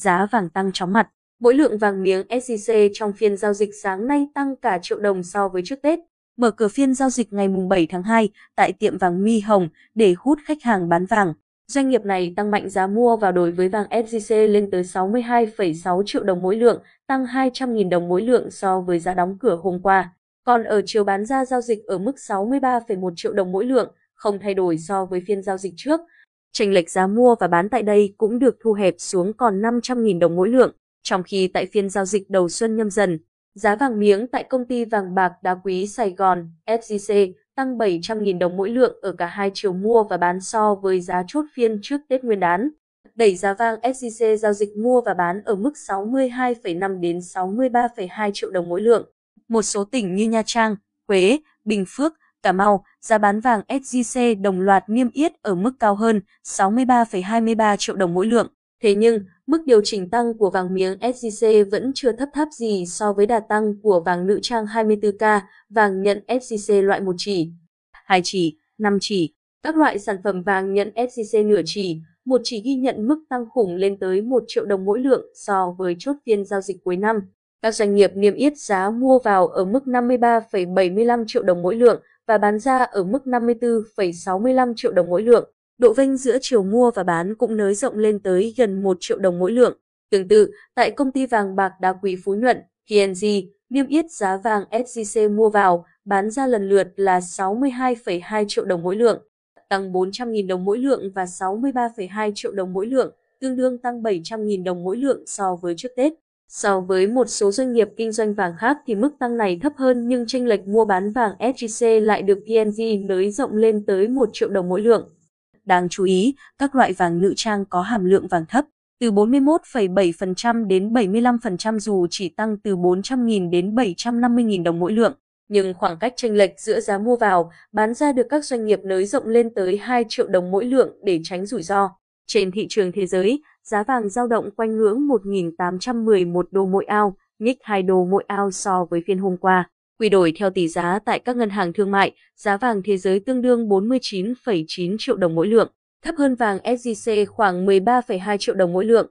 giá vàng tăng chóng mặt. Mỗi lượng vàng miếng SJC trong phiên giao dịch sáng nay tăng cả triệu đồng so với trước Tết. Mở cửa phiên giao dịch ngày 7 tháng 2 tại tiệm vàng Mi Hồng để hút khách hàng bán vàng. Doanh nghiệp này tăng mạnh giá mua vào đối với vàng SJC lên tới 62,6 triệu đồng mỗi lượng, tăng 200.000 đồng mỗi lượng so với giá đóng cửa hôm qua. Còn ở chiều bán ra giao dịch ở mức 63,1 triệu đồng mỗi lượng, không thay đổi so với phiên giao dịch trước. Chênh lệch giá mua và bán tại đây cũng được thu hẹp xuống còn 500.000 đồng mỗi lượng, trong khi tại phiên giao dịch đầu xuân nhâm dần, giá vàng miếng tại công ty vàng bạc đá quý Sài Gòn SJC tăng 700.000 đồng mỗi lượng ở cả hai chiều mua và bán so với giá chốt phiên trước Tết Nguyên đán. Đẩy giá vàng SJC giao dịch mua và bán ở mức 62,5 đến 63,2 triệu đồng mỗi lượng. Một số tỉnh như Nha Trang, Huế, Bình Phước, Cà Mau, giá bán vàng SJC đồng loạt niêm yết ở mức cao hơn 63,23 triệu đồng mỗi lượng. Thế nhưng, mức điều chỉnh tăng của vàng miếng SJC vẫn chưa thấp tháp gì so với đà tăng của vàng nữ trang 24K, vàng nhận SJC loại 1 chỉ, 2 chỉ, 5 chỉ. Các loại sản phẩm vàng nhận SJC nửa chỉ, một chỉ ghi nhận mức tăng khủng lên tới 1 triệu đồng mỗi lượng so với chốt phiên giao dịch cuối năm. Các doanh nghiệp niêm yết giá mua vào ở mức 53,75 triệu đồng mỗi lượng và bán ra ở mức 54,65 triệu đồng mỗi lượng. Độ vênh giữa chiều mua và bán cũng nới rộng lên tới gần 1 triệu đồng mỗi lượng. Tương tự, tại công ty vàng bạc đá quý Phú Nhuận, PNG, niêm yết giá vàng SJC mua vào, bán ra lần lượt là 62,2 triệu đồng mỗi lượng, tăng 400.000 đồng mỗi lượng và 63,2 triệu đồng mỗi lượng, tương đương tăng 700.000 đồng mỗi lượng so với trước Tết. So với một số doanh nghiệp kinh doanh vàng khác thì mức tăng này thấp hơn nhưng tranh lệch mua bán vàng SJC lại được PNG nới rộng lên tới 1 triệu đồng mỗi lượng. Đáng chú ý, các loại vàng nữ trang có hàm lượng vàng thấp, từ 41,7% đến 75% dù chỉ tăng từ 400.000 đến 750.000 đồng mỗi lượng. Nhưng khoảng cách chênh lệch giữa giá mua vào, bán ra được các doanh nghiệp nới rộng lên tới 2 triệu đồng mỗi lượng để tránh rủi ro. Trên thị trường thế giới, giá vàng giao động quanh ngưỡng 1.811 đô mỗi ao, nhích 2 đô mỗi ao so với phiên hôm qua. Quy đổi theo tỷ giá tại các ngân hàng thương mại, giá vàng thế giới tương đương 49,9 triệu đồng mỗi lượng, thấp hơn vàng SJC khoảng 13,2 triệu đồng mỗi lượng.